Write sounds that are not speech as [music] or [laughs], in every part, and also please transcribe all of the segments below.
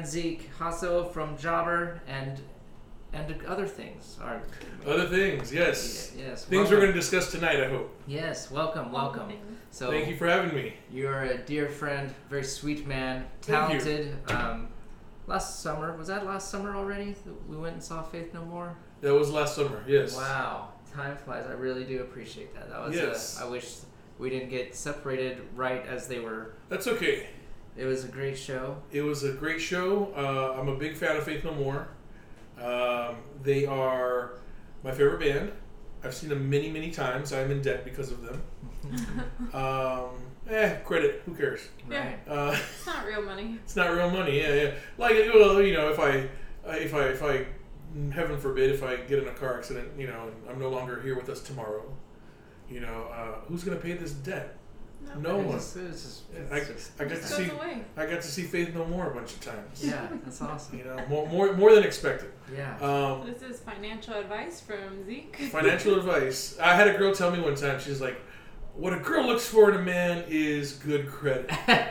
our friend Zeke Hasso from Jobber and and other things. Our, Other things, yes. yes. Things we're going to discuss tonight, I hope. Yes, welcome, welcome. So Thank you for having me. You're a dear friend, very sweet man, Thank you. talented. Um, last summer was that last summer already? We went and saw Faith No More. That was last summer, yes. Wow, time flies. I really do appreciate that. That was. Yes. A, I wish we didn't get separated right as they were. That's okay. It was a great show. It was a great show. Uh, I'm a big fan of Faith No More. Um, they are my favorite band. I've seen them many, many times. I'm in debt because of them. [laughs] Um, eh, credit. Who cares? Yeah. Right. Uh, It's not real money. [laughs] it's not real money. Yeah, yeah. Like, well, you know, if I, if I, if I, heaven forbid, if I get in a car accident, you know, and I'm no longer here with us tomorrow, you know, uh, who's gonna pay this debt? No It one. just- it was just- I, it's just- I got to see, goes away. I got to see Faith No More a bunch of times. yeah, that's awesome. You know, more, more, more than expected. Yeah. Um, This is financial advice from Zeke. [laughs] financial advice. I had a girl tell me one time. She's like, "What a girl looks for in a man is good credit." [laughs]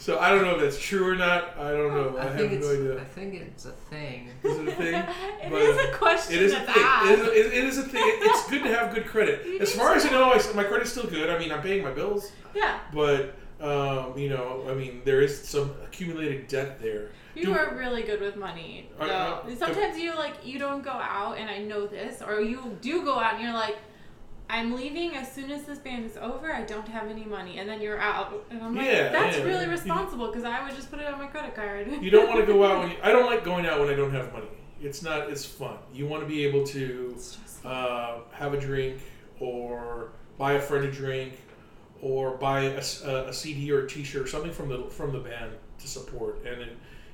So I don't know if that's true or not. I don't know. I, I have no idea. I think it's a thing. Is it a thing? [laughs] It But is a question It is a thing. It is, it, it is a thing. It's good to have good credit. [laughs] You As far as I know, I, my credit's still good. I mean, I'm paying my bills, yeah, but um, you know, I mean, there is some accumulated debt there. you Do- are really good with money. I- Though I- sometimes you like you don't go out, and I know this, or you do go out, and you're like. I'm leaving as soon as this band is over. I don't have any money, and then you're out, and I'm like, Yeah, "That's yeah. really responsible because I would just put it on my credit card." You don't want to go out [laughs] when you, I don't like going out when I don't have money. It's not as fun. You want to be able to uh, have a drink or buy a friend a drink or buy a CD or a T-shirt or something from the from the band to support. And then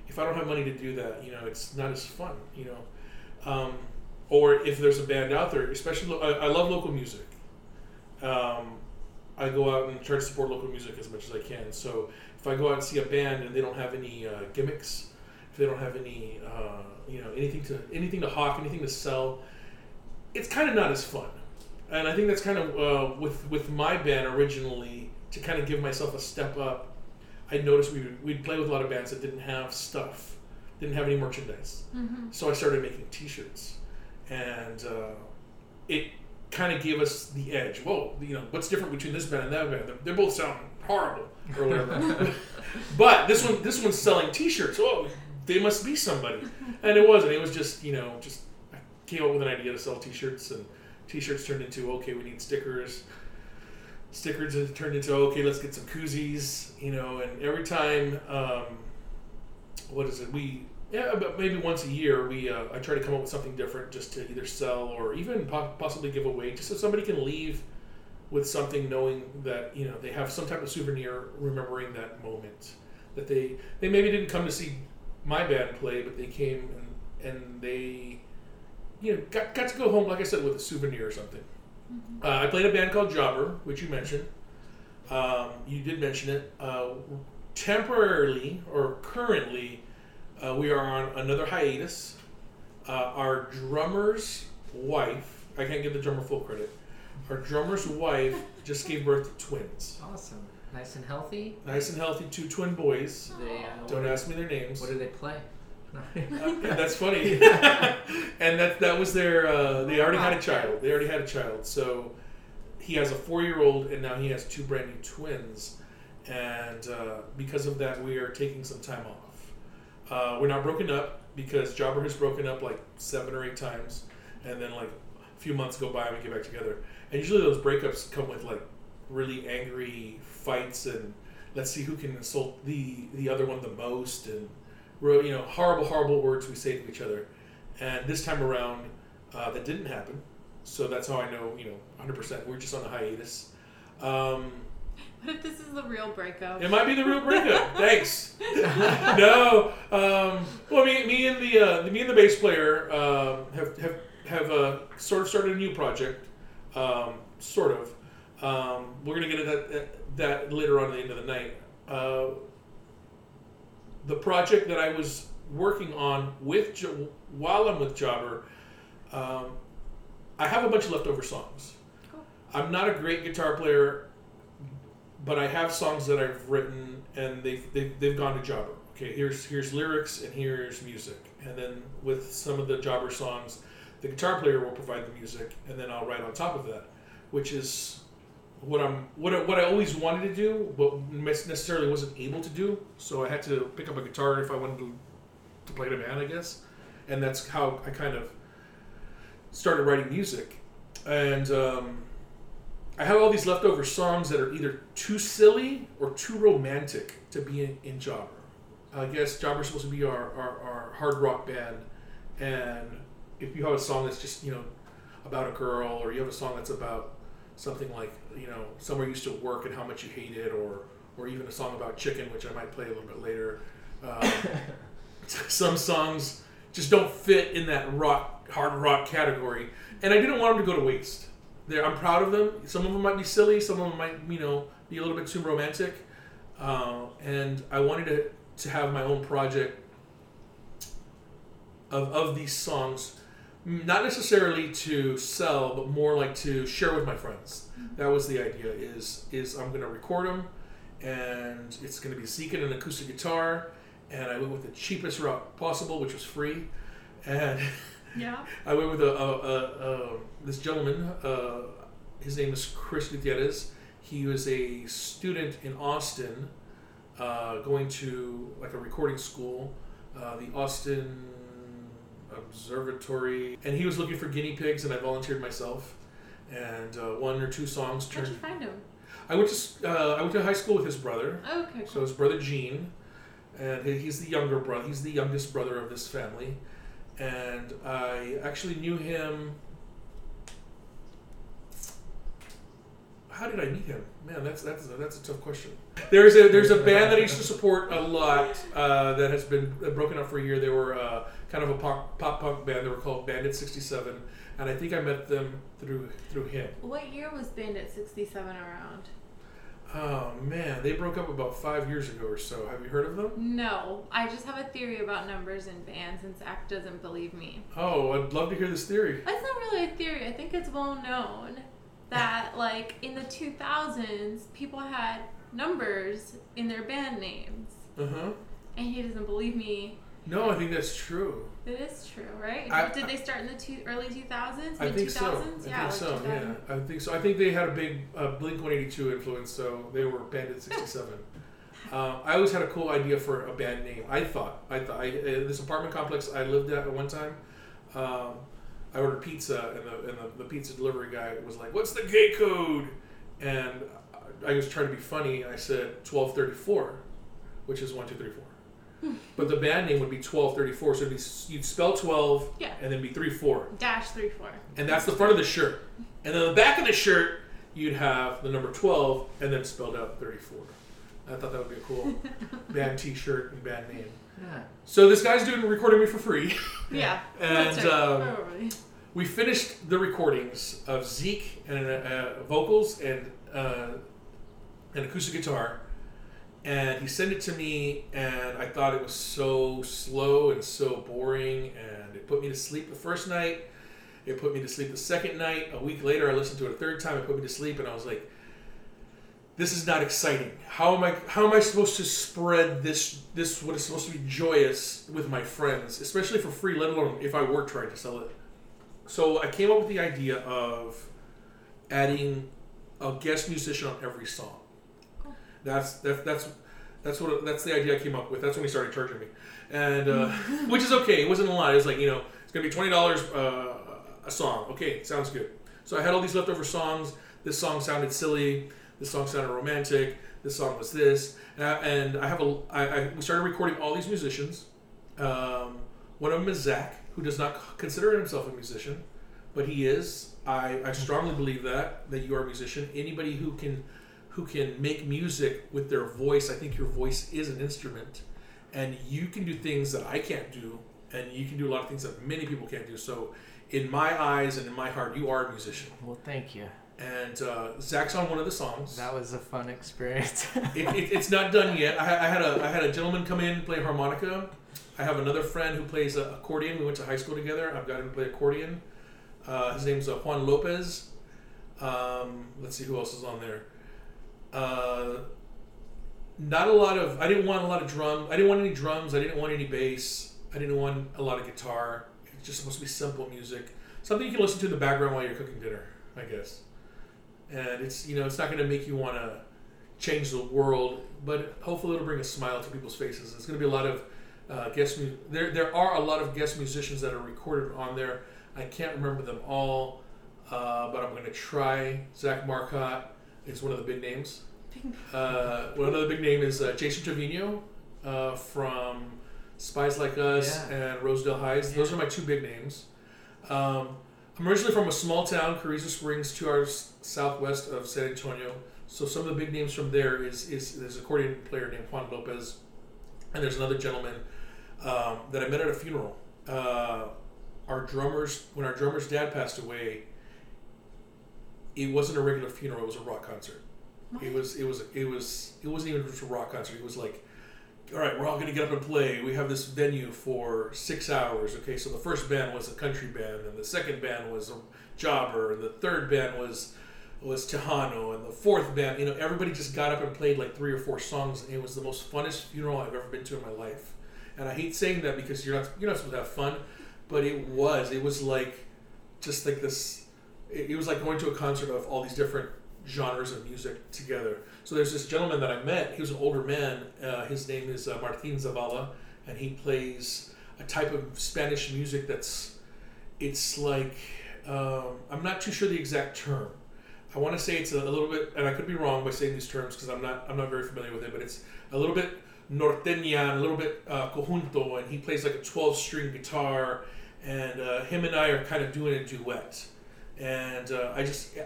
if I don't have money to do that, you know, it's not as fun. You know, um, or if there's a band out there, especially I, I love local music. Um, I go out and try to support local music as much as I can. So if I go out and see a band and they don't have any uh, gimmicks, if they don't have any, uh, you know, anything to anything to hawk, anything to sell, it's kind of not as fun. And I think that's kind of uh, with with my band originally to kind of give myself a step up. I noticed we would, we'd play with a lot of bands that didn't have stuff, didn't have any merchandise. Mhm. So I started making T-shirts, and uh, it kind of gave us the edge. Whoa, you know, what's different between this band and that band? They're, they both sound horrible or whatever. [laughs] but this one, this one's selling T-shirts. Oh, they must be somebody, and it wasn't. It was just you know, just I came up with an idea to sell T-shirts, and T-shirts turned into okay, we need stickers. Stickers turned into okay, let's get some koozies, you know, and every time, um, what is it? We yeah, but maybe once a year we uh, I try to come up with something different just to either sell or even po- possibly give away, just so somebody can leave with something, knowing that you know they have some type of souvenir, remembering that moment that they they maybe didn't come to see my band play, but they came and and they you know got got to go home, like I said, with a souvenir or something. Uh, I played a band called Jobber, which you mentioned. Um, you did mention it. Uh, temporarily or currently, uh, we are on another hiatus. Uh, our drummer's wife, I can't give the drummer full credit. Our drummer's wife just gave birth to twins. Awesome. Nice and healthy. Nice and healthy, two twin boys. They, uh, Don't ask me their names. What do they play? Uh, that's [laughs] funny. [laughs] and that that was their. Uh, they already had a child. They already had a child. So he has a four-year-old, and now he has two brand new twins. And uh, because of that, we are taking some time off. Uh, we're not broken up because Jobber has broken up like seven or eight times, and then like a few months go by and we get back together. And usually those breakups come with like really angry fights and let's see who can insult the the other one the most and you know, horrible, horrible words we say to each other. And this time around, uh, that didn't happen. So that's how I know, you know, 100%. We're just on a hiatus. Um, What if this is the real breakup? it might be the real breakup. [laughs] Thanks. no. Um, well, me, me and the uh, me and the bass player um, have have have uh, sort of started a new project. Um, sort of. Um, we're gonna get into that, that later on at the end of the night. Uh, the project that I was working on with jo- while I'm with Jobber, um, I have a bunch of leftover songs. Cool. I'm not a great guitar player, but I have songs that I've written and they've they've, they've gone to Jobber. Okay, here's here's lyrics and here's music, and then with some of the Jobber songs, the guitar player will provide the music, and then I'll write on top of that, which is what I'm what I, what I always wanted to do, but necessarily wasn't able to do. So I had to pick up a guitar if I wanted to, to play a band, I guess, and that's how I kind of started writing music, and um, I have all these leftover songs that are either too silly or too romantic to be in, in Jobber. I guess Jobber's supposed to be our, our, our hard rock band, and if you have a song that's just you know about a girl, or you have a song that's about something like you know somewhere you used to work and how much you hate it, or or even a song about chicken, which I might play a little bit later. Um, [laughs] [laughs] some songs just don't fit in that rock hard rock category, and I didn't want them to go to waste. There, I'm proud of them. Some of them might be silly. Some of them might you know be a little bit too romantic, uh, and I wanted to to have my own project of, of these songs not necessarily to sell but more like to share with my friends that was the idea is is i'm going to record them and it's going to be Zeke and an acoustic guitar and i went with the cheapest route possible which was free and Yeah. [laughs] I went with a, a, a, a this gentleman. Uh, his name is Chris Gutierrez. He was a student in Austin, uh, going to like a recording school, uh, the Austin Conservatory, and he was looking for guinea pigs, and I volunteered myself. And uh, one or two songs How'd you turned. find him? I went to uh, I went to high school with his brother. Okay, So his brother Gene, and he's the younger brother. He's the youngest brother of this family, and I actually knew him. How did I meet him? Man, that's that's a, that's a tough question. There's a there's a band that I used to support a lot uh, that has been broken up for a year. They were uh, kind of a pop, pop punk band. They were called Bandit sixty seven, and I think I met them through through him. What year was Bandit 67 around? Oh man, they broke up about five years ago or so. Have you heard of them? No, I just have a theory about numbers in bands, and Zach doesn't believe me. Oh, I'd love to hear this theory. That's not really a theory. I think it's well known that, like, in the 2000s, people had numbers in their band names. Uh huh. And he doesn't believe me. No, I think that's true. It is true, right? I- Did they start in the two, early 2000s? I Mid think 2000s? so. I yeah, think like so. 2000. Yeah, I think so. I think they had a big uh, Blink One Eighty Two influence, so they were Bandit sixty seven. [laughs] Um, I always had a cool idea for a band name. I thought, I thought, I, uh, this apartment complex I lived at at one time. Um, I ordered pizza, and the and the, the pizza delivery guy was like, "What's the gate code?" And I was trying to be funny. I said twelve thirty four, which is one two three four. [laughs] but the band name would be twelve thirty four, so it'd be, you'd spell twelve Yeah. and then be three four Dash 3 4. and that's the front of the shirt. And then the back of the shirt, you'd have the number 12 and then spelled out 34. I thought that would be a cool [laughs] band T-shirt and band name. Yeah. So this guy's doing recording me for free. [laughs] Yeah. And, that's right. um, Probably. We finished the recordings of Zeke and uh, vocals and uh, an acoustic guitar, and he sent it to me, and I thought it was so slow and so boring, and it put me to sleep the first night. It put me to sleep the second night. A week later, I listened to it a third time. It put me to sleep, and I was like, "This is not exciting. How am I? How am I supposed to spread this? This what is supposed to be joyous with my friends, especially for free, let alone if I were trying to sell it." So I came up with the idea of adding a guest musician on every song. Cool. That's that's that's that's what that's the idea I came up with. That's when he started charging me, and uh, [laughs] which is okay. It wasn't a lot. It was like you know it's gonna be twenty dollars uh, a song. Okay, sounds good. So I had all these leftover songs. This song sounded silly. This song sounded romantic. This song was this, and I, and I have a I, I we started recording all these musicians. Um, one of them is Zach, who does not consider himself a musician, but he is. I, I strongly believe that that you are a musician. Anybody who can who can make music with their voice, I think your voice is an instrument, and you can do things that I can't do, and you can do a lot of things that many people can't do. So, in my eyes and in my heart, you are a musician. Well, thank you. And uh, Zach's on one of the songs. That was a fun experience. it, it, [laughs] it's not done yet. I, I had a I had a gentleman come in play harmonica. I have another friend who plays accordion. We went to high school together. I've got him to play accordion. Uh, his name's uh, Juan Lopez. Um, let's see who else is on there. Uh, not a lot of. I didn't want a lot of drum. I didn't want any drums. I didn't want any bass. I didn't want a lot of guitar. It's just supposed to be simple music, something you can listen to in the background while you're cooking dinner, I guess. And it's you know it's not going to make you want to change the world, but hopefully it'll bring a smile to people's faces. It's going to be a lot of uh, guest mu- there. There are a lot of guest musicians that are recorded on there. I can't remember them all, uh, but I'm going to try. Zach Marcotte is one of the big names. [laughs] Uh, one other big name is uh, Jason Trevino uh, from Spies Like Us Yeah. and Rosedale Heights. Those are my two big names. Um, I'm originally from a small town, Carrizo Springs, two hours southwest of San Antonio. So some of the big names from there is is there's accordion player named Juan Lopez, and there's another gentleman um, that I met at a funeral. Uh, our drummers, when our drummer's dad passed away, it wasn't a regular funeral; it was a rock concert. It was it was it was it wasn't even just a rock concert. It was like, all right, we're all gonna get up and play. We have this venue for six hours. Okay, so the first band was a country band, and the second band was a jobber, and the third band was was Tejano, and the fourth band. You know, everybody just got up and played like three or four songs. And it was the most funnest funeral I've ever been to in my life. And I hate saying that because you're not you're not supposed to have fun, but it was. It was like just like this. It, it was like going to a concert of all these different genres of music together. So there's this gentleman that I met. He was an older man. Uh, his name is uh, Martin Zavala, and he plays a type of Spanish music that's it's like um, I'm not too sure the exact term. I want to say it's a, a little bit, and I could be wrong by saying these terms because I'm not I'm not very familiar with it, but it's a little bit norteña, and a little bit uh, conjunto, and he plays like a 12 string guitar, and uh, him and I are kind of doing a duet. And uh, I just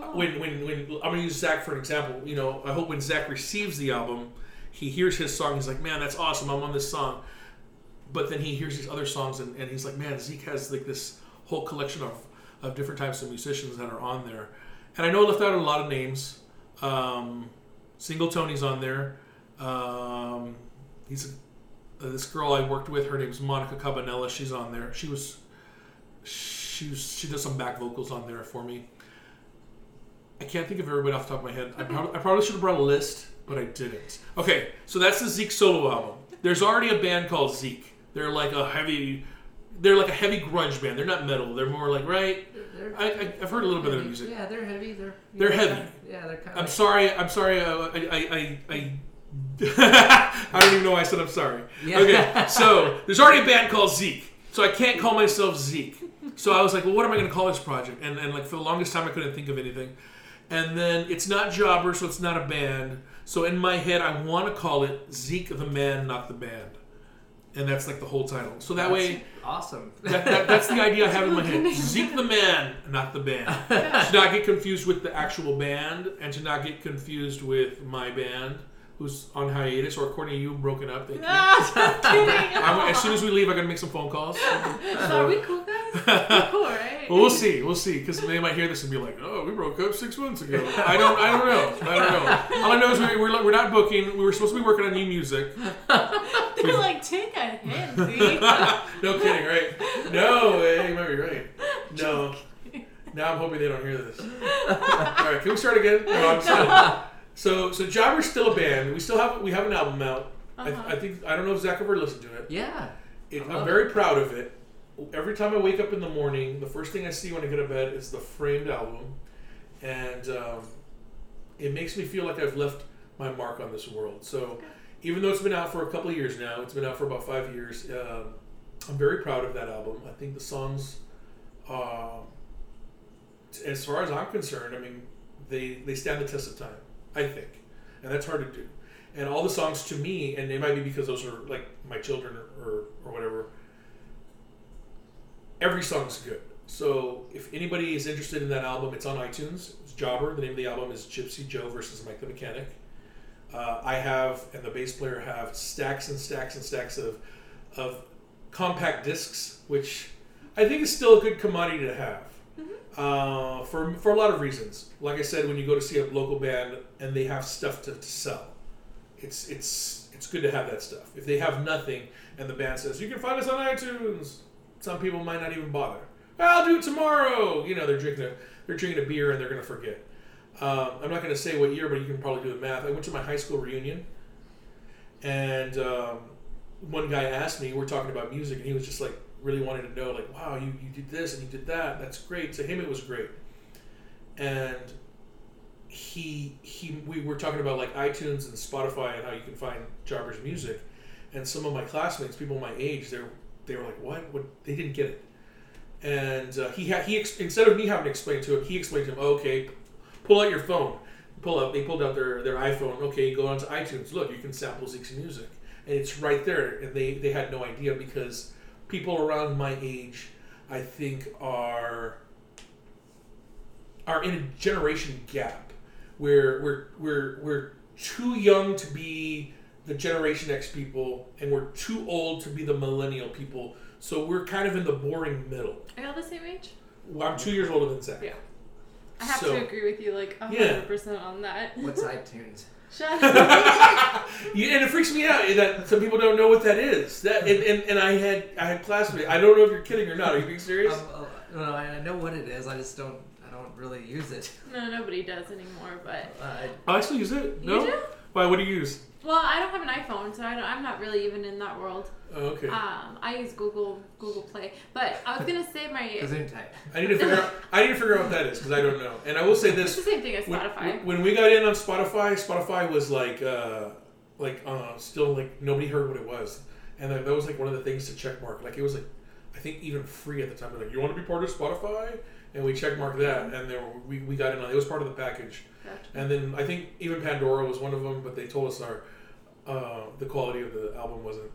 Cool. when, when when I'm gonna use Zach for an example. You know, I hope when Zach receives the album, he hears his song. He's like, "Man, that's awesome! I'm on this song." But then he hears these other songs, and, and he's like, "Man, Zeke has like this whole collection of of different types of musicians that are on there." And I know I left out a lot of names. Um, Single Tony's on there. Um, he's a, this girl I worked with. Her name's Monica Cabanella. She's on there. She was she was, she does some back vocals on there for me. I can't think of everybody off the top of my head. I probably, I probably should have brought a list, but I didn't. Okay, so that's the Zeke solo album. There's already a band called Zeke. They're like a heavy, they're like a heavy grunge band. They're not metal. They're more like right. They're, I, I I've heard a little bit of their music. Yeah, they're heavy. They're They're heavy. Yeah, they're kind of. I'm sorry. I'm sorry. Uh, I I I. I [laughs] I don't even know why I said I'm sorry. Yeah. Okay, [laughs] so there's already a band called Zeke, so I can't call myself Zeke. So I was like, well, what am I going to call this project? And and like for the longest time, I couldn't think of anything. And then it's not Jobber, so it's not a band. So in my head, I want to call it Zeke the Man, not the band, and that's like the whole title. So that way, awesome. [laughs] that, that, that's the idea I have in my head. [laughs] Zeke the Man, not the band. [laughs] To not get confused with the actual band, and to not get confused with my band, who's on hiatus, or according to you, broken up. Thank you. Just kidding. I'm, as soon as we leave, I'm gonna make some phone calls. so are we cool guys? We're cool, right? Well, we'll see. We'll see. Because they might hear this and be like, "Oh, we broke up six months ago." I don't. I don't know. I don't know. All I know is we, we're we're not booking. We were supposed to be working on new music. [laughs] They're like, take a hint, [laughs] no kidding, right? No, eh, you might be right. No. Now I'm hoping they don't hear this. All right, can we start again? No, I'm kidding. So, so Jobber's still a band. We still have we have an album out. Uh-huh. I, I think I don't know if Zach ever listened to it. yeah. It, I'm love very proud of it. Every time I wake up in the morning, the first thing I see when I get to bed is the framed album, and um, it makes me feel like I've left my mark on this world. So, even though it's been out for a couple of years now, it's been out for about five years. Um, I'm very proud of that album. I think the songs, t- as far as I'm concerned, I mean, they they stand the test of time. I think, and that's hard to do. And all the songs to me, and it might be because those are like my children or, or, or whatever. Every song's good. So if anybody is interested in that album, it's on iTunes. It's Jobber. The name of the album is Gypsy Joe versus Mike the Mechanic. Uh, I have, and the bass player have stacks and stacks and stacks of, of compact discs, which I think is still a good commodity to have. Uh, for, for a lot of reasons. Like I said, when you go to see a local band and they have stuff to, to sell, it's it's it's good to have that stuff. If they have nothing and the band says you can find us on iTunes, some people might not even bother. I'll do it tomorrow. You know, they're drinking a they're drinking a beer and they're gonna forget. Um, I'm not gonna say what year, but you can probably do the math. I went to my high school reunion, and um, one guy asked me. We're talking about music, and he was just like really wanting to know, like, wow, you, you did this and you did that. That's great. To him, it was great, and he he we were talking about like iTunes and Spotify and how you can find Jobber's music, and some of my classmates, people my age, they were they were like, what? What? They didn't get it, and uh, he had he ex- instead of me having to explain to him, he explained to him, okay, pull out your phone, pull out. They pulled out their their iPhone. Okay, go onto iTunes. Look, you can sample Zeke's music, and it's right there. And they they had no idea because people around my age, I think, are are in a generation gap where we're we're we're too young to be the Generation X people, and we're too old to be the millennial people. So we're kind of in the boring middle. Are y'all the same age? Well, I'm two years older than Zach. Yeah. I have So- to agree with you like hundred percent on that. What's iTunes? [laughs] Shut up. [laughs] Yeah, and it freaks me out that some people don't know what that is. That and, and, and I had I had classmates. I don't know if you're kidding or not. Are you being serious? Um, uh, no, I I know what it is. I just don't. I don't really use it. no, nobody does anymore. But Uh, I- Oh, I still use it. No. you do? Why? What do you use? Well, I don't have an iPhone, so I don't, I'm not really even in that world. Oh, okay. Um, I use Google Google Play, but I was gonna say my. Gesundheit. I need to figure out. I need to figure out what that is because I don't know. And I will say this. It's this: the same thing as Spotify. when we got in on Spotify, Spotify was like, uh, like uh, still like nobody heard what it was, and that that was like one of the things to check mark. Like it was like, I think even free at the time. They're like, you want to be part of Spotify? And we check marked that, and there we, we got in on. It was part of the package. Gotcha. And then I think even Pandora was one of them, but they told us our uh, the quality of the album wasn't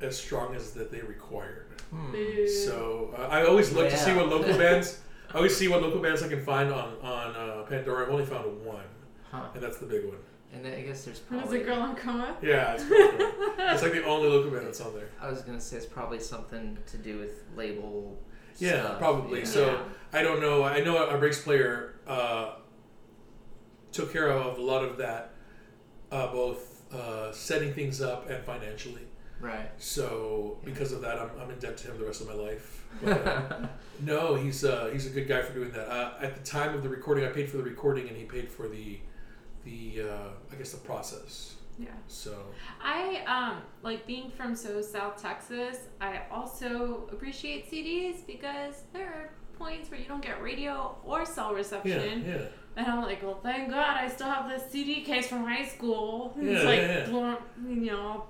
as strong as that they required. Hmm. So uh, I always look to see what local [laughs] bands. I always see what local bands I can find on on uh, Pandora. I've only found one, Huh. and that's the big one. And I guess there's There's probably. a girl in coma. Yeah, it's, pretty cool. it's like the only local band that's on there. [laughs] I was gonna say it's probably something to do with label. Yeah, stuff. probably. Yeah. So I don't know. I know our bass player uh, took care of a lot of that, uh, both uh, setting things up and financially. Right. So because of that, I'm, I'm in debt to him the rest of my life. [laughs] But, uh, no, he's uh, he's a good guy for doing that. Uh, at the time of the recording, I paid for the recording, and he paid for the the uh, I guess the process. Yeah. So I um like being from so South Texas. I also appreciate CDs because there are points where you don't get radio or cell reception, yeah, and I'm like, well, thank God I still have this CD case from high school. Yeah, it's like yeah, yeah. you know,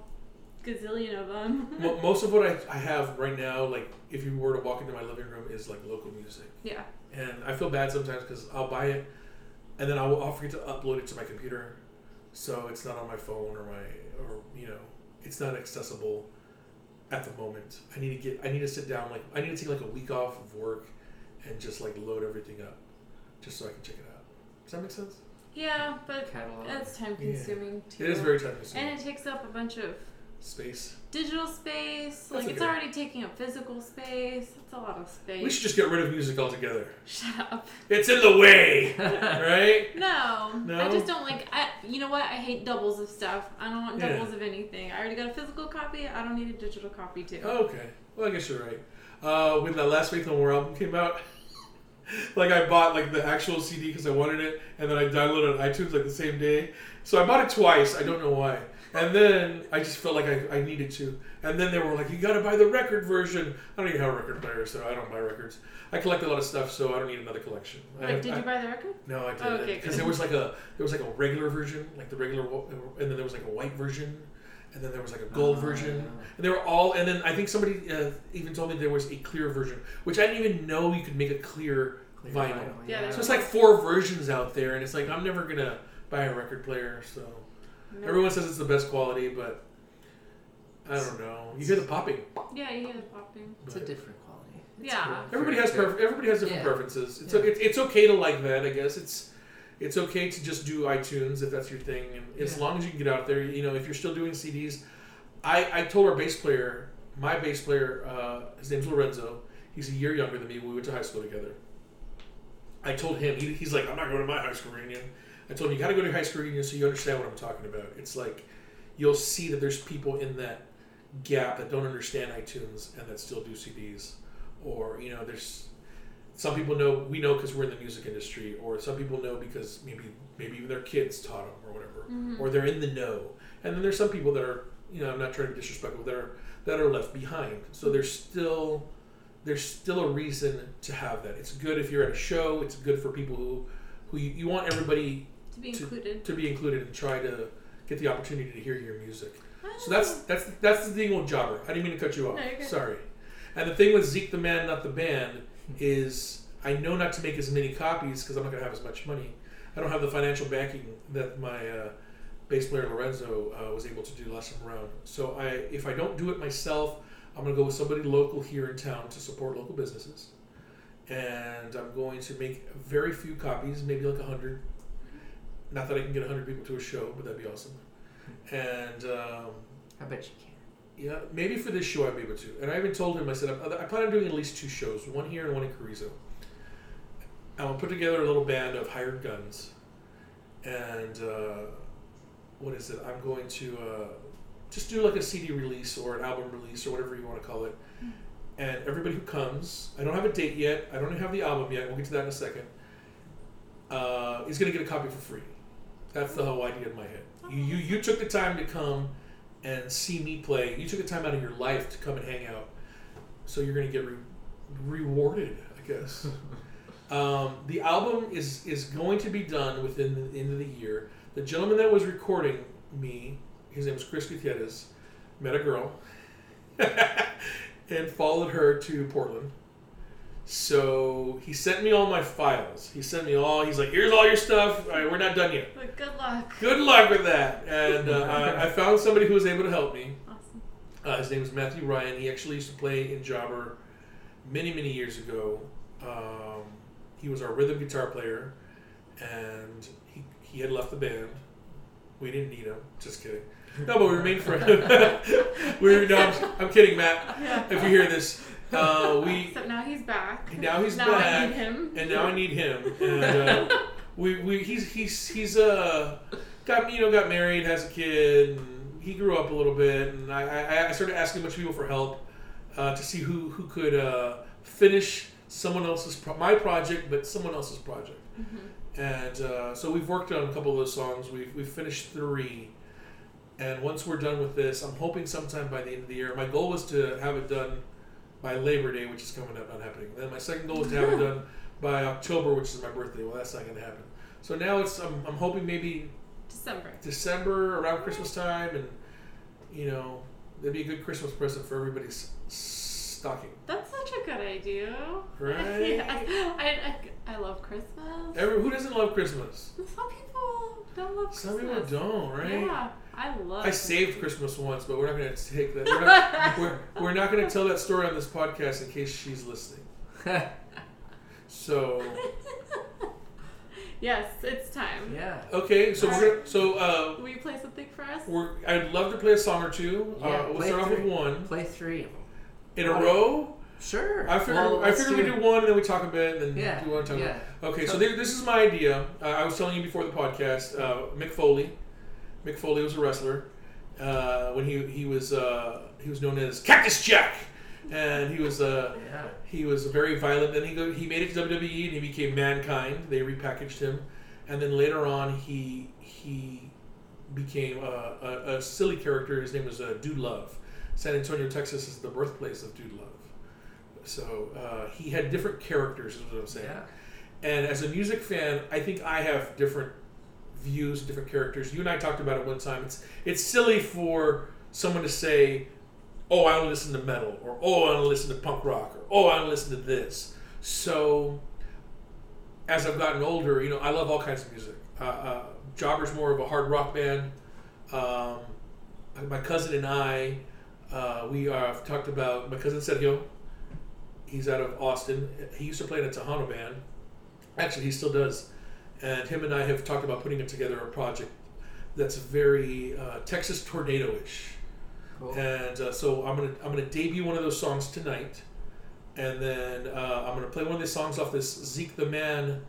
gazillion of them. Mo- most of what I, I have right now, like if you were to walk into my living room, is like local music. yeah. And I feel bad sometimes because I'll buy it, and then I'll, I'll forget to upload it to my computer, so it's not on my phone or my or you know it's not accessible at the moment. I need to get I need to sit down like I need to take like a week off of work and just like load everything up, just so I can check it out. Does that make sense? Yeah, but Catalog. that's time consuming too. It is very time consuming. And it takes up a bunch of Space. digital space. Like it's already taking up physical space. That's a lot of space. We should just get rid of music altogether. Shut up. It's in the way, [laughs] right? No, No? I just don't like. I, you know what? I hate doubles of stuff. I don't want Yeah. doubles of anything. I already got a physical copy. I don't need a digital copy too. Oh, okay. Well, I guess you're right. Uh, when that last Faith No More album came out, [laughs] like I bought like the actual CD because I wanted it, and then I downloaded it on iTunes like the same day. So I bought it twice. I don't know why. And then I just felt like I, I needed to. And then they were like, "You got to buy the record version." I don't even have a record player, so I don't buy records. I collect a lot of stuff, so I don't need another collection. I Like, have- did I- you buy the record? no, I Oh, didn't. okay, Because good. there was like a there was like a regular version, like the regular, and then there was like a white version, and then there was like a gold Oh, version, yeah. and they were all. And then I think somebody uh, even told me there was a clear version, which I didn't even know you could make a clear, Clear vinyl. Yeah, there's So it's like four versions out there, and it's like I'm never gonna buy a record player. So No. everyone says it's the best quality, but I don't know. You hear the popping. Yeah, you hear the popping. It's a different quality. It's Yeah. cool. Everybody has Very prefer- everybody has different Yeah. preferences. It's, Yeah. it's it's okay to like that, I guess. It's it's okay to just do iTunes if that's your thing, and as long as you can get out there, you know, if you're still doing CDs. I I told our bass player, my bass player, uh, his name's Lorenzo. He's a year younger than me. We went to high school together. I told him he, he's like, I'm not going to my high school reunion. I told him you got to go to high school reunion so you understand what I'm talking about. It's like you'll see that there's people in that gap that don't understand iTunes and that still do CDs, or you know, there's some people know we know because we're in the music industry, or some people know because maybe maybe even their kids taught them or whatever, Mhm. or they're in the know. And then there's some people that are you know I'm not trying to be disrespectful that are that are left behind. So there's still there's still a reason to have that. It's good if you're at a show. It's good for people who who you, you want everybody To be included. to be included and try to get the opportunity to hear your music. So that's that's that's the thing with Jobber. I didn't mean to cut you off. No, you're good. Sorry. And the thing with Zeke the Man, not the band, is I know not to make as many copies because I'm not going to have as much money. I don't have the financial backing that my uh, bass player Lorenzo uh, was able to do last time around. So I, if I don't do it myself, I'm going to go with somebody local here in town to support local businesses, and I'm going to make very few copies, maybe like a hundred. Not that I can get a hundred people to a show, but that'd be awesome. And um, I bet you can. yeah, maybe for this show I'd be able to. And I even told him, I said, I I plan on doing at least two shows, one here and one in Carrizo. I will put together a little band of hired guns. And uh, what is it? I'm going to uh, just do like a CD release or an album release or whatever you want to call it. And everybody who comes, I don't have a date yet, I don't have the album yet, we'll get to that in a second, uh, is going to get a copy for free. That's the whole idea in my head. You, you, you took the time to come and see me play. You took the time out of your life to come and hang out. So you're going to get re- rewarded, I guess. [laughs] um, the album is, is going to be done within the end of the year. The gentleman that was recording me, his name was Chris Gutierrez, met a girl [laughs] and followed her to Portland. So he sent me all my files. He sent me all. He's like, "Here's all your stuff. All right, we're not done yet. But good luck. Good luck with that." And uh, I, I found somebody who was able to help me. Awesome. Uh, his name is Matthew Ryan. He actually used to play in Jobber many, many years ago. Um, he was our rhythm guitar player, and he, he had left the band. We didn't need him. Just kidding. No, but we remained friends. [laughs] we were, no, I'm, I'm kidding, Matt. If you hear this, uh, we [laughs] So now he's back. now he's now I back, need him. and now I need him. And uh, [laughs] we, we he's he's he's uh got you know got married, has a kid, and he grew up a little bit. And I I, I started asking a bunch of people for help uh, to see who who could uh, finish someone else's pro- my project, but someone else's project. Mhm. And uh, so we've worked on a couple of those songs. We've, we've finished three. And once we're done with this, I'm hoping sometime by the end of the year. My goal was to have it done by Labor Day, which is coming up, not happening. Then my second goal is to have it [laughs] done by October, which is my birthday. Well, that's not going to happen. So now it's I'm, I'm hoping maybe December. December around Christmas time, and you know that'd be a good Christmas present for everybody's stocking. That's such a good idea. Right? yeah. [laughs] I, I, I love Christmas. Every, who doesn't love Christmas? Some people don't love Some people don't, right? Yeah, I love. I saved Christmas once, but we're not going to take that. We're not, [laughs] we're, we're not going to tell that story on this podcast in case she's listening. [laughs] So yes, it's time. yeah. okay, so we're gonna so uh, Will you play something for us? we're I'd love to play a song or two. Yeah, uh, we'll play start off with one Play three of them. in a row. Sure. I figured Well, I figured we do do one and then we talk a bit and then Yeah. do one time. Yeah. Okay, so there, this is my idea. Uh, I was telling you before the podcast. Uh, Mick Foley. Mick Foley was a wrestler. Uh, when he he was uh, he was known as Cactus Jack, and he was uh, Yeah. he was very violent. Then he go, he made it to WWE and he became Mankind. They repackaged him, and then later on he he became a, a, a silly character. His name was uh, Dude Love. San Antonio, Texas is the birthplace of Dude Love. So uh, he had different characters, is what I'm saying. Yeah. And as a music fan, I think I have different views, different characters. You and I talked about it one time. It's it's silly for someone to say, "Oh, I don't listen to metal," or "Oh, I don't listen to punk rock," or "Oh, I don't listen to this." So, as I've gotten older, you know, I love all kinds of music. Uh, uh, Jobber's more of a hard rock band. Um, my cousin and I, uh, we are I've talked about my cousin Sergio. He's out of Austin. He used to play in a Tejano band. Actually, he still does. And him and I have talked about putting together a project that's very uh, Texas tornado-ish. Cool. And uh, so I'm gonna I'm gonna debut one of those songs tonight, and then uh, I'm gonna play one of these songs off this Zeke the Man,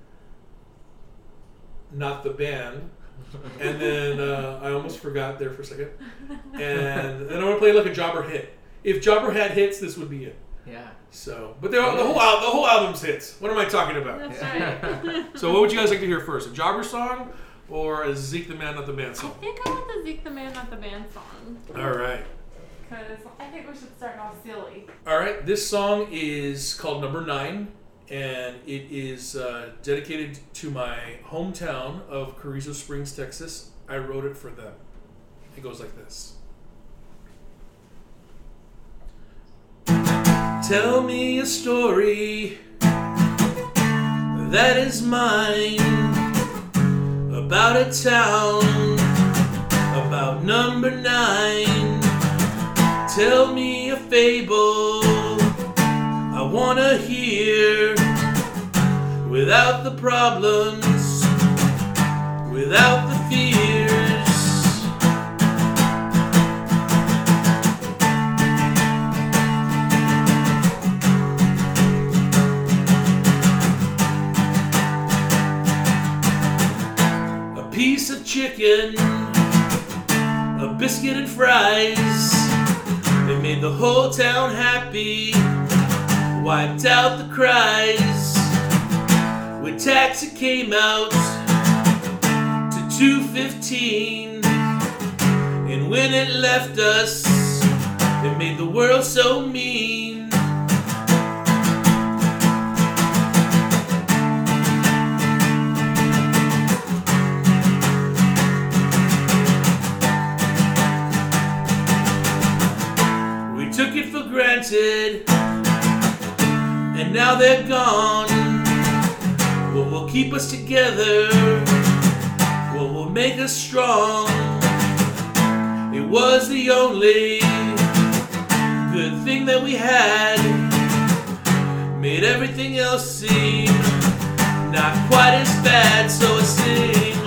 not the band. And then uh, I almost forgot there for a second. And then I'm gonna play like a Jobber hit. If Jobber had hits, this would be it. Yeah. So, but they're, the whole al- the whole album's hits. What am I talking about? That's right. [laughs] So, what would you guys like to hear first? A Jobber song or a Zeke the Man Not the Man I song? think I want the Zeke the Man, not the band song. All right. Because I think we should start off silly. All right. This song is called Number Nine, and it is uh, dedicated to my hometown of Carrizo Springs, Texas. I wrote it for them. It goes like this. Tell me a story that is mine about a town, about number nine. Tell me a fable I wanna hear without the problems, without the fears. Chicken, a biscuit and fries. They made the whole town happy, wiped out the cries. When taxi came out to 215, and when it left us, it made the world so mean. Granted, and now they're gone. What will keep us together? What will make us strong? It was the only good thing that we had. Made everything else seem not quite as bad, so I sing.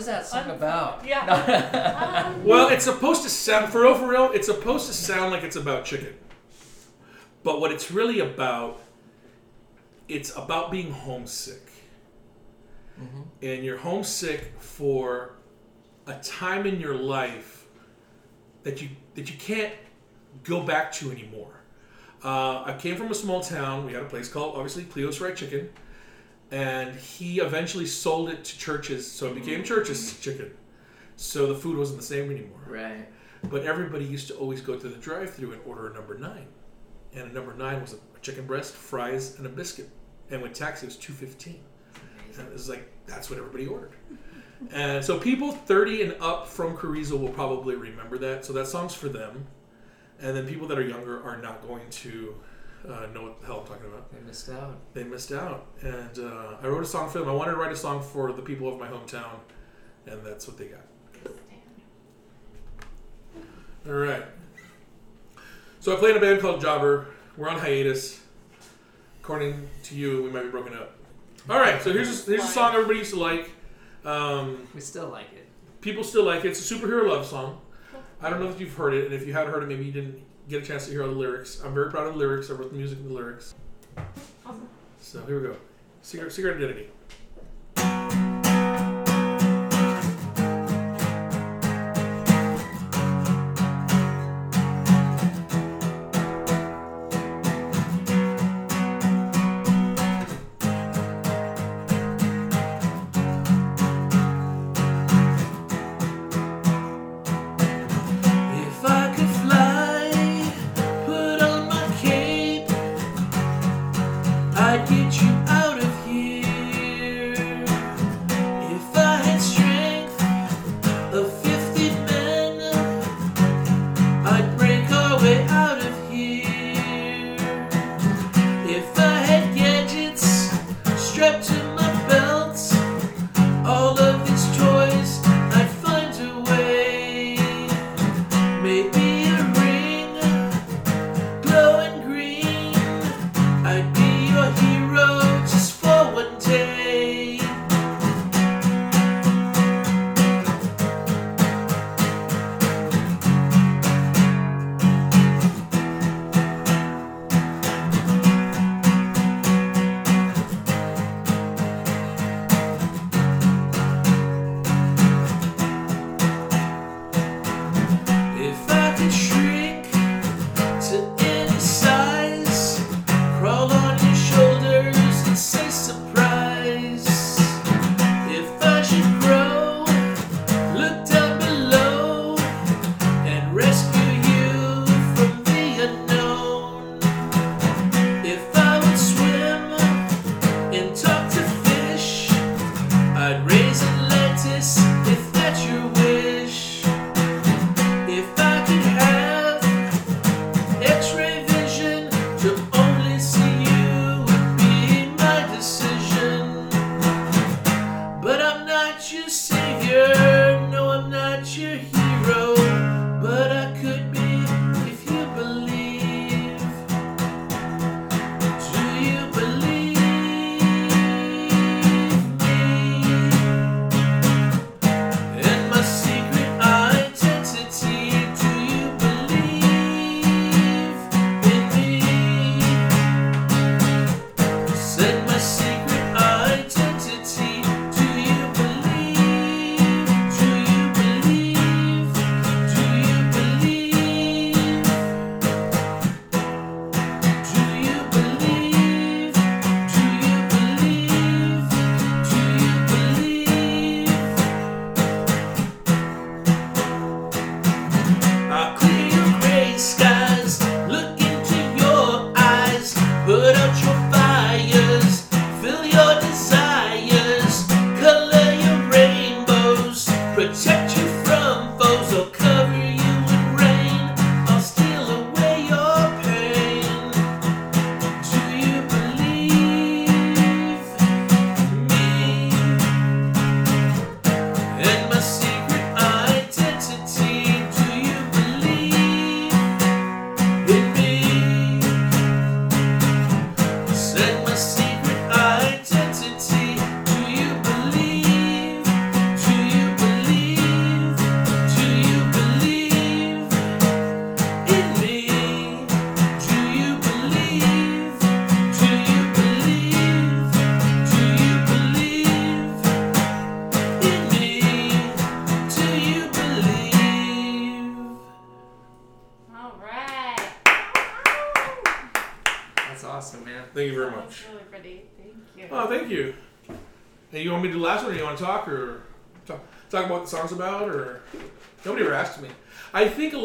Is that song Un- about? [laughs] yeah. Um, [laughs] Well, it's supposed to sound for real, for real. It's supposed to sound like it's about chicken, but what it's really about, it's about being homesick, Mhm. and you're homesick for a time in your life that you that you can't go back to anymore. Uh, I came from a small town. We had a place called obviously Cleo's Fried Chicken, and he eventually sold it to Church's, so it became mm. Church's chicken. So the food wasn't the same anymore. Right. But everybody used to always go to the drive-through and order a number nine, and a number nine was a chicken breast, fries, and a biscuit. And with tax, it was two fifteen. And it was like that's what everybody ordered. [laughs] And so people 30 and up from Carrizo will probably remember that. So that song's for them. And then people that are younger are not going to uh, know what the hell I'm talking about. They missed out. They missed out. And uh, I wrote a song for them. I wanted to write a song for the people of my hometown, and that's what they got. All right. So I play in a band called Jobber. We're on hiatus. According to you, we might be broken up. All right. So here's a, here's a song everybody used to like. Um, We still like it. people still like it. It's a superhero love song. I don't know if you've heard it, and if you hadn't heard it, maybe you didn't get a chance to hear all the lyrics. I'm very proud of the lyrics. I wrote the music and the lyrics. Awesome. So here we go. Secret, secret identity.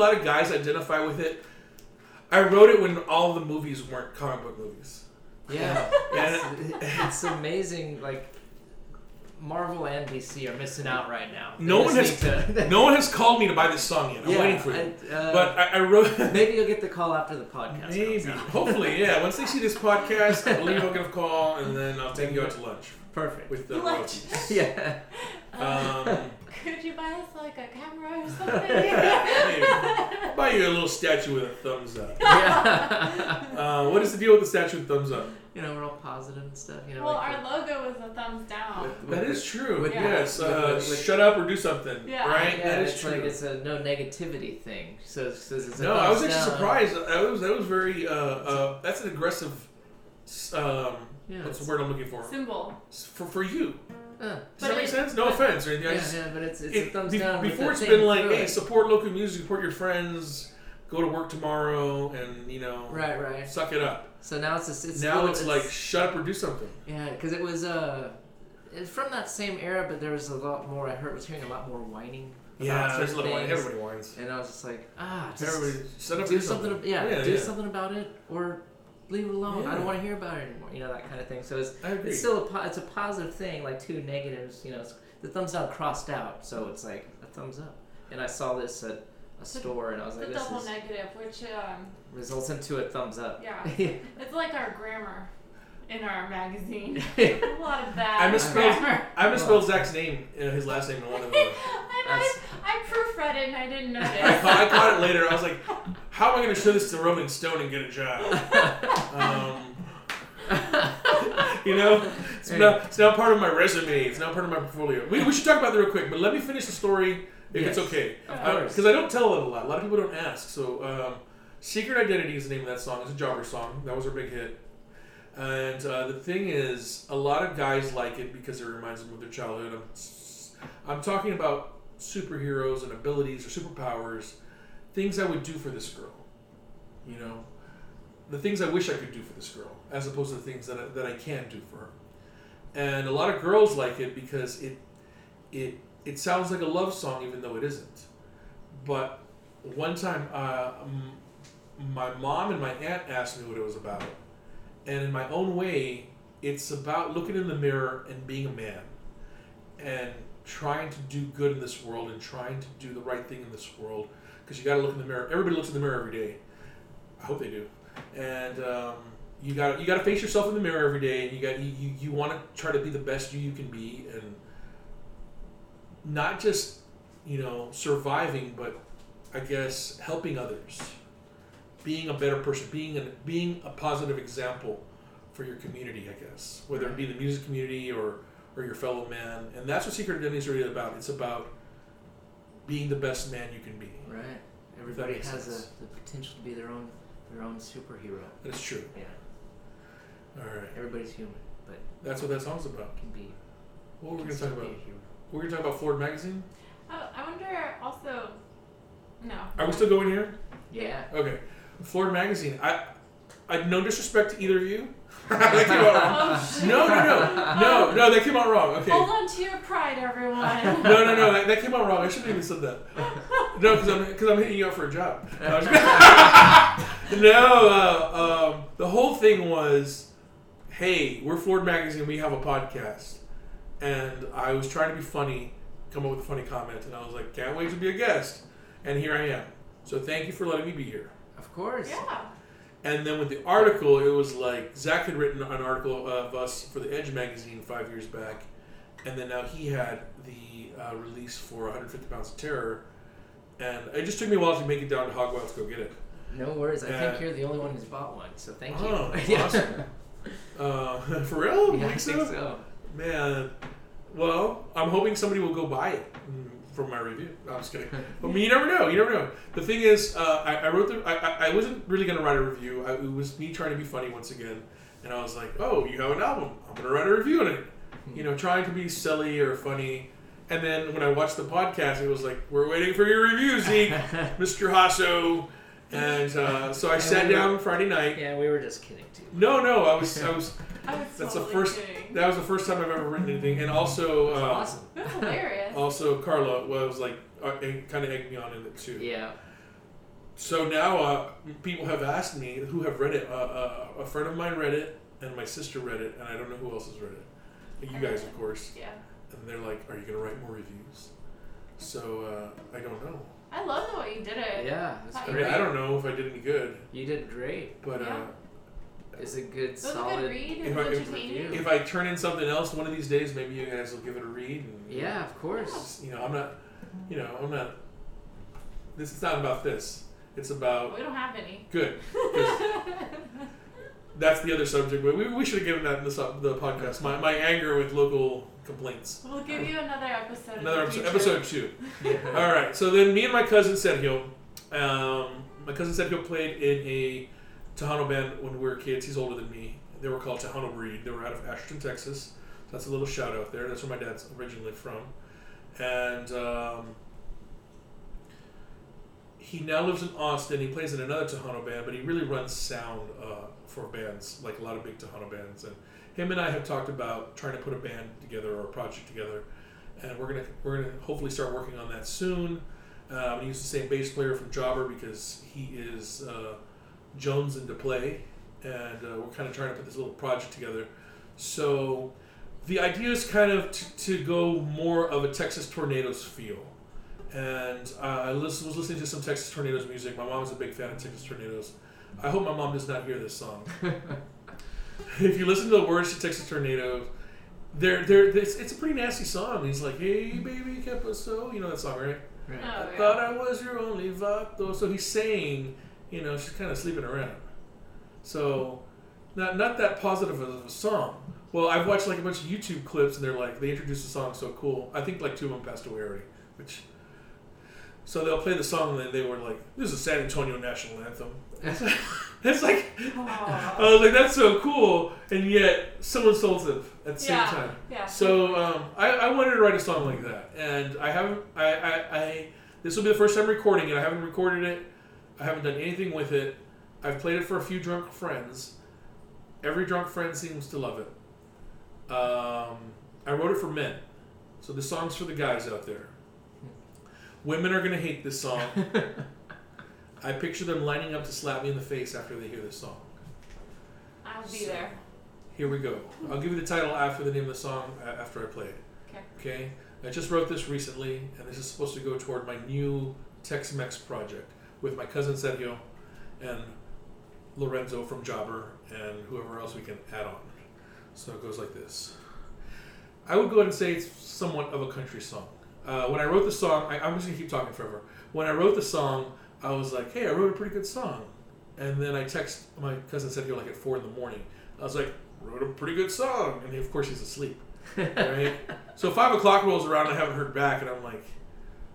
Lot of guys identify with it. I wrote it when all the movies weren't comic book movies. Yeah, [laughs] And- it's, it's amazing. Like Marvel and DC are missing out right now. They No one has to- [laughs] no one has called me to buy this song yet. I'm Yeah, waiting for you. I- uh, but I, I wrote. [laughs] maybe you'll get the call after the podcast. Maybe. Hopefully, yeah. Once they see this podcast, I believe I'll get a call, and then I'll take you out to lunch Perfect. with the Lunch. royalties. yeah. Um, Could you buy us like a camera or [laughs] something? maybe. I'll buy you a little statue with a thumbs up. [laughs] yeah. [laughs] Uh, what is the deal with the statue with thumbs up? you know, we're all positive and stuff. You know, well, like our logo was a thumbs down. with- That with- is true. with- yes. Uh, with- with- shut up or do something. Yeah. Right. Yeah, that is it's true. like it's a no negativity thing. So, so it's a no, I was actually down. surprised. That was that was very. Uh, uh, that's an aggressive. Um, Yeah, what's the word I'm looking for? Symbol. For for you. Uh, Does But that make it- sense? No but- offense or anything. Yeah, just, yeah, but it's, it's it- a thumbs be- down. with before the it's thing been like, hey, it. support local music, support your friends, go to work tomorrow, and you know, Right, right. suck it up. So now it's just, it's now little- it's, like, shut up or do something. yeah, because it was uh, it's from that same era, but there was a lot more. I heard was hearing a lot more whining. Yeah, there's a certain little whine. things, Everybody whines. And I was just like, ah, just Everybody, shut up. do or something. Yeah, yeah, do yeah. something about it, or leave it alone. I don't want to hear about it anymore. You know that kind of thing. So it's it's still a po- it's a positive thing. Like two negatives. You know, it's, the thumbs down crossed out, so it's like a thumbs up. And I saw this at a store, and I was The like, this is a double is, negative, which um, results into a thumbs up. yeah, yeah. [laughs] it's like our grammar in our magazine. [laughs] [laughs] A lot of bad I misspelled. grammar. I misspelled Zach's name, uh, his last name in one of them. [laughs] I, That's- I proofread it and I didn't notice. I caught, I caught it later. I was like, how am I going to show this to Rolling Stone and get a job? Um, you know, it's now, it's now part of my resume. It's now part of my portfolio. We, we should talk about that real quick, but let me finish the story if it's okay. Of course. Because I don't tell it a lot. A lot of people don't ask. So, um, Secret Identity is the name of that song. It's a jobber song. That was our big hit. And uh, the thing is, a lot of guys like it because it reminds them of their childhood. I'm, I'm talking about superheroes and abilities or superpowers, things I would do for this girl. You know, the things I wish I could do for this girl, as opposed to the things that I, that I can do for her. And a lot of girls like it because it it it sounds like a love song, even though it isn't. But one time, uh, my mom and my aunt asked me what it was about, and in my own way, it's about looking in the mirror and being a man, and trying to do good in this world and trying to do the right thing in this world. Because you got to look in the mirror. Everybody looks in the mirror every day. I hope they do. And um, you got you got to face yourself in the mirror every day, and you got you, you, you want to try to be the best you you can be, and not just you know surviving, but I guess helping others, being a better person, being a being a positive example for your community. I guess whether it be the music community or or your fellow man, and that's what Secret Identity is really about. It's about being the best man you can be. Right. Everybody has sense. a, the potential to be their own their own superhero. That's true. Yeah. All right, Everybody's human, but that's what that song's about. can be. What were we gonna talk about? We're gonna talk about Ford magazine. I, I wonder also. No. Are we still going here? Yeah. Okay, Ford magazine. I, I no disrespect to either of you. [laughs] that came out wrong. Oh, shit. No, no, no, no, no. That came out wrong. Okay. Hold on to your pride, everyone. [laughs] No, no, no. That, that came out wrong. I shouldn't have even said that. No, because I'm because I'm hitting you up for a job. No, [laughs] no uh, um, the whole thing was, hey, we're Ford magazine. We have a podcast, and I was trying to be funny, come up with a funny comment, and I was like, can't wait to be a guest, and here I am. So thank you for letting me be here. Of course. yeah. And then with the article, it was like Zach had written an article of us for the Edge magazine five years back, and then now he had the uh, release for 150 Pounds of Terror, and it just took me a while to make it down to Hogwild to go get it. No worries. I think you're the only one who's bought one, so thank you. Oh, [laughs] awesome. Uh, [laughs] for real? yeah, I Think so? so. Man, well, I'm hoping somebody will go buy it from my review. No, I'm just kidding. [laughs] But you never know. You never know. The thing is, uh, I, I wrote the. I, I- I wasn't really gonna write a review. I, it was me trying to be funny once again, and I was like, "Oh, you have an album. I'm gonna write a review on it." You know, trying to be silly or funny. And then when I watched the podcast, it was like, "We're waiting for your review, Zeke, [laughs] Mr. Hasso." And uh, so I And sat we were- down Friday night. Yeah, we were just kidding too. No, no, I was, I was. I was That's the first. kidding. That was the first time I've ever written anything, and also, It's uh, awesome. That's hilarious. [laughs] also Carla was like, uh, kind of egged me on in it too. Yeah. So now uh, people have asked me who have read it. Uh, uh, a friend of mine read it, and my sister read it, and I don't know who else has read it. You guys, of course. Yeah. And they're like, "Are you gonna write more reviews?" So uh, I don't know. I love the way you did it. Yeah, it's I I mean, great. I don't know if I did any good, You did great. but uh, Yeah. It's a good, It was a solid. good read. It If was I- if- entertaining. if I turn in something else one of these days, maybe you guys will give it a read. And, Yeah, of course. You know, I'm not. You know, I'm not. This is not about this. It's about we don't have any. good. [laughs] That's the other subject, but we, we should have given that in the, sub- the podcast. My, my anger with local complaints. we'll give you another episode. Another in the episode, future. episode two. [laughs] All right. So then, me and my cousin Sergio, um, my cousin Sergio played in a Tejano band when we were kids. He's older than me. They were called Tejano Breed. They were out of Ashton, Texas. So that's a little shout out there. That's where my dad's originally from, and um, he now lives in Austin. He plays in another Tejano band, but he really runs sound uh, for bands like a lot of big Tejano bands. And him and I have talked about trying to put a band together or a project together and we're gonna we're gonna hopefully start working on that soon. Uh, use the same bass player from Jobber because he is uh, Jones into play, and uh, we're kind of trying to put this little project together. So the idea is kind of t- to go more of a Texas Tornados feel. And uh, I lis- was listening to some Texas Tornados music. My mom's a big fan of Texas Tornados. I hope my mom does not hear this song. [laughs] if you listen to the words to Texas Tornados, they're, they're, it's, it's a pretty nasty song. He's like, hey, baby, que so? You know that song, right? Right. Oh, I yeah. thought I was your only vato. So he's saying, you know, she's kind of sleeping around. So, not not that positive of a song. Well, I've watched like a bunch of YouTube clips, and they're like, they introduced the song so cool. I think like two of them passed away already. Which, so they'll play the song, and they were like, "This is San Antonio national anthem." [laughs] it's like, Aw. [laughs] I was like, "That's so cool," and yet so insultive at the same time. Yeah. So um, I, I wanted to write a song like that, and I haven't. I, I, I this will be the first time recording it. I haven't recorded it. I haven't done anything with it. I've played it for a few drunk friends. Every drunk friend seems to love it. Um, I wrote it for men, so the song's for the guys out there. Women are gonna hate this song. [laughs] I picture them lining up to slap me in the face after they hear this song. I'll be So- there. Here we go. I'll give you the title after the name of the song a- after I play it. Okay. Okay. I just wrote this recently, and this is supposed to go toward my new Tex-Mex project with my cousin Sergio and Lorenzo from Jobber and whoever else we can add on. So it goes like this. I would go ahead and say it's somewhat of a country song. Uh, when I wrote the song, I, I'm just gonna keep talking forever. When I wrote the song, I was like, "Hey, I wrote a pretty good song," and then I text my cousin Sergio like at four in the morning. I was like, "Wrote a pretty good song," and he, of course he's asleep. [laughs] Right? so five o'clock rolls around, I haven't heard back, and I'm like,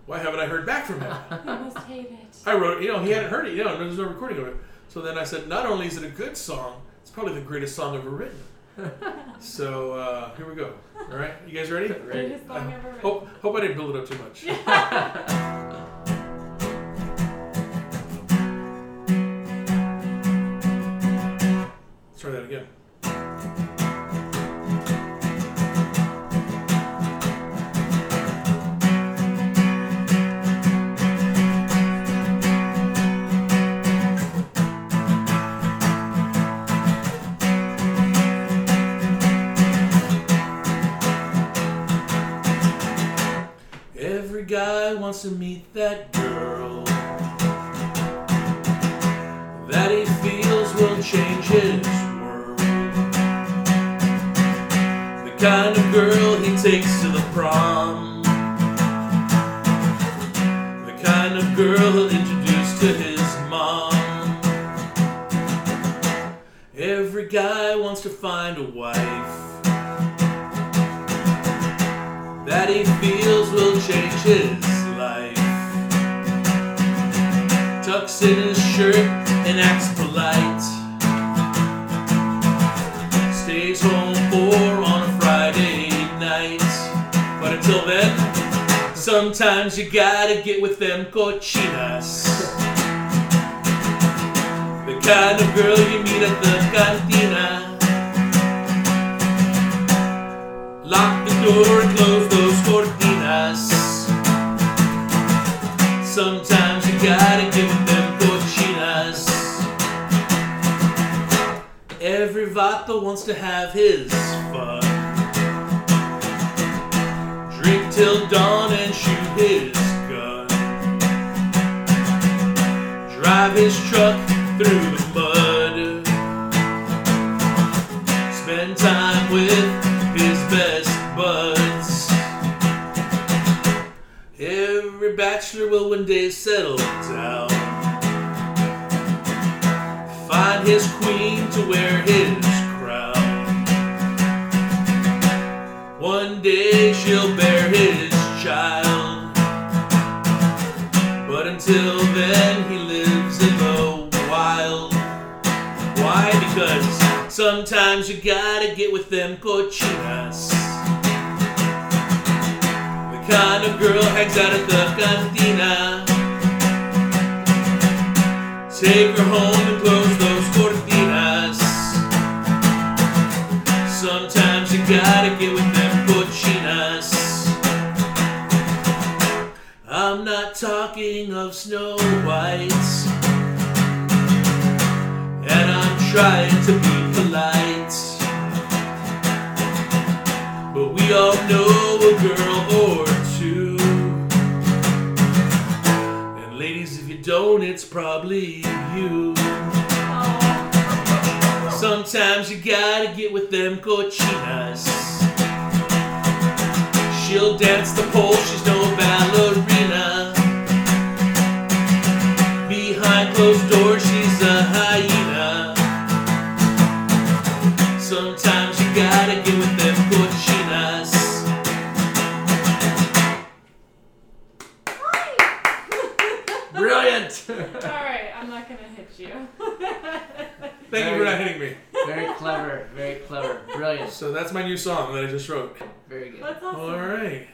"Why haven't I heard back from him?" [laughs] You must hate it. I wrote, you know, he hadn't heard it. You know, there's no recording of it. So then I said, not only is it a good song, it's probably the greatest song ever written. [laughs] so uh, here we go. All right, you guys ready? Ready. Greatest song ever written. Hope, hope I didn't build it up too much. [laughs] kind of girl you meet at the cantina. Lock the door and close those cortinas. Sometimes you gotta give them cochinas. Every vato wants to have his fun. Drink till dawn and shoot his gun. Drive his truck through bachelor will one day settle down. Find his queen to wear his crown. One day she'll bear his child. But until then, he lives in the wild. Why? Because sometimes you gotta get with them cochinas. Kind of girl hangs out at the cantina. Take her home and close those cortinas. Sometimes you gotta get with them cochinas. I'm not talking of Snow White. And I'm trying to be polite. Probably you. Sometimes you gotta get with them cochinas. She'll dance the pole, she's no So that's my new song that I just wrote. Very good. That's awesome. All right.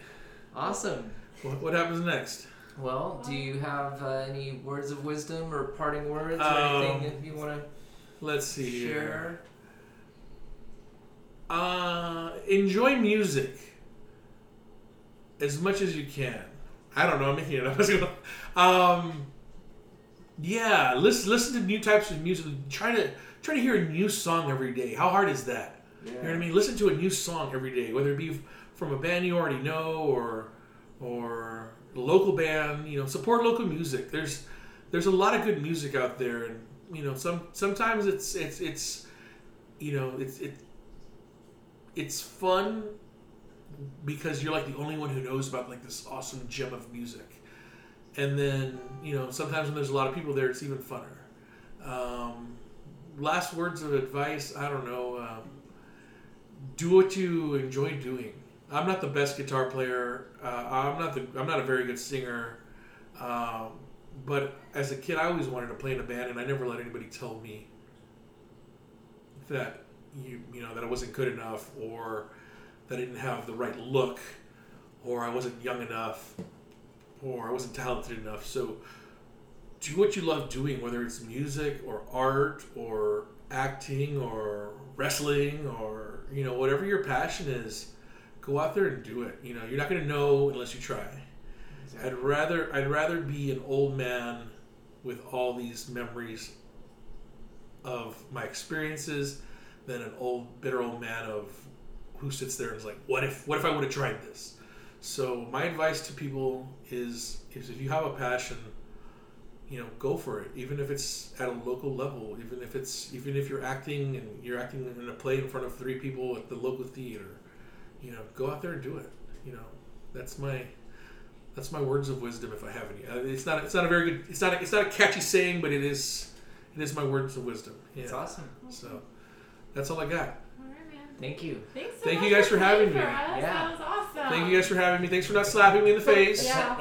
Awesome. What, what happens next? Well, do you have uh, any words of wisdom or parting words or Um, anything that you want to? Let's see to here. share? Uh, enjoy music as much as you can. I don't know. I'm making it up. [laughs] um, yeah, listen listen to new types of music. Try to try to hear a new song every day. How hard is that? You know what I mean? Listen to a new song every day, whether it be from a band you already know or or a local band. You know, support local music. There's there's a lot of good music out there, and you know, some sometimes it's it's it's you know it's it it's fun because you're like the only one who knows about like this awesome gem of music. And then you know sometimes when there's a lot of people there, it's even funner. Um, last words of advice, I don't know. Um, do what you enjoy doing. I'm not the best guitar player. Uh, I'm not the. I'm not a very good singer. Um, but as a kid, I always wanted to play in a band, and I never let anybody tell me that you you know that I wasn't good enough, or that I didn't have the right look, or I wasn't young enough, or I wasn't talented enough. So do what you love doing, whether it's music or art or acting or wrestling or you know whatever your passion is. Go out there and do it. You know you're not going to know unless you try. I'd rather I'd rather be an old man with all these memories of my experiences than an old bitter old man of who sits there and is like, what if what if I would have tried this? So my advice to people is is if you have a passion, you know, go for it. Even if it's at a local level, even if it's even if you're acting and you're acting in a play in front of three people at the local theater, you know, go out there and do it. You know, that's my that's my words of wisdom if I have any. Uh, it's not it's not a very good it's not a, it's not a catchy saying, but it is it is my words of wisdom. Yeah. It's awesome. So that's all I got. All right, man. Thank you. Thanks so Thank much you guys for playing having me. For us. Yeah. That was awesome. Thank you guys for having me. Thanks for not slapping me in the face. Yeah.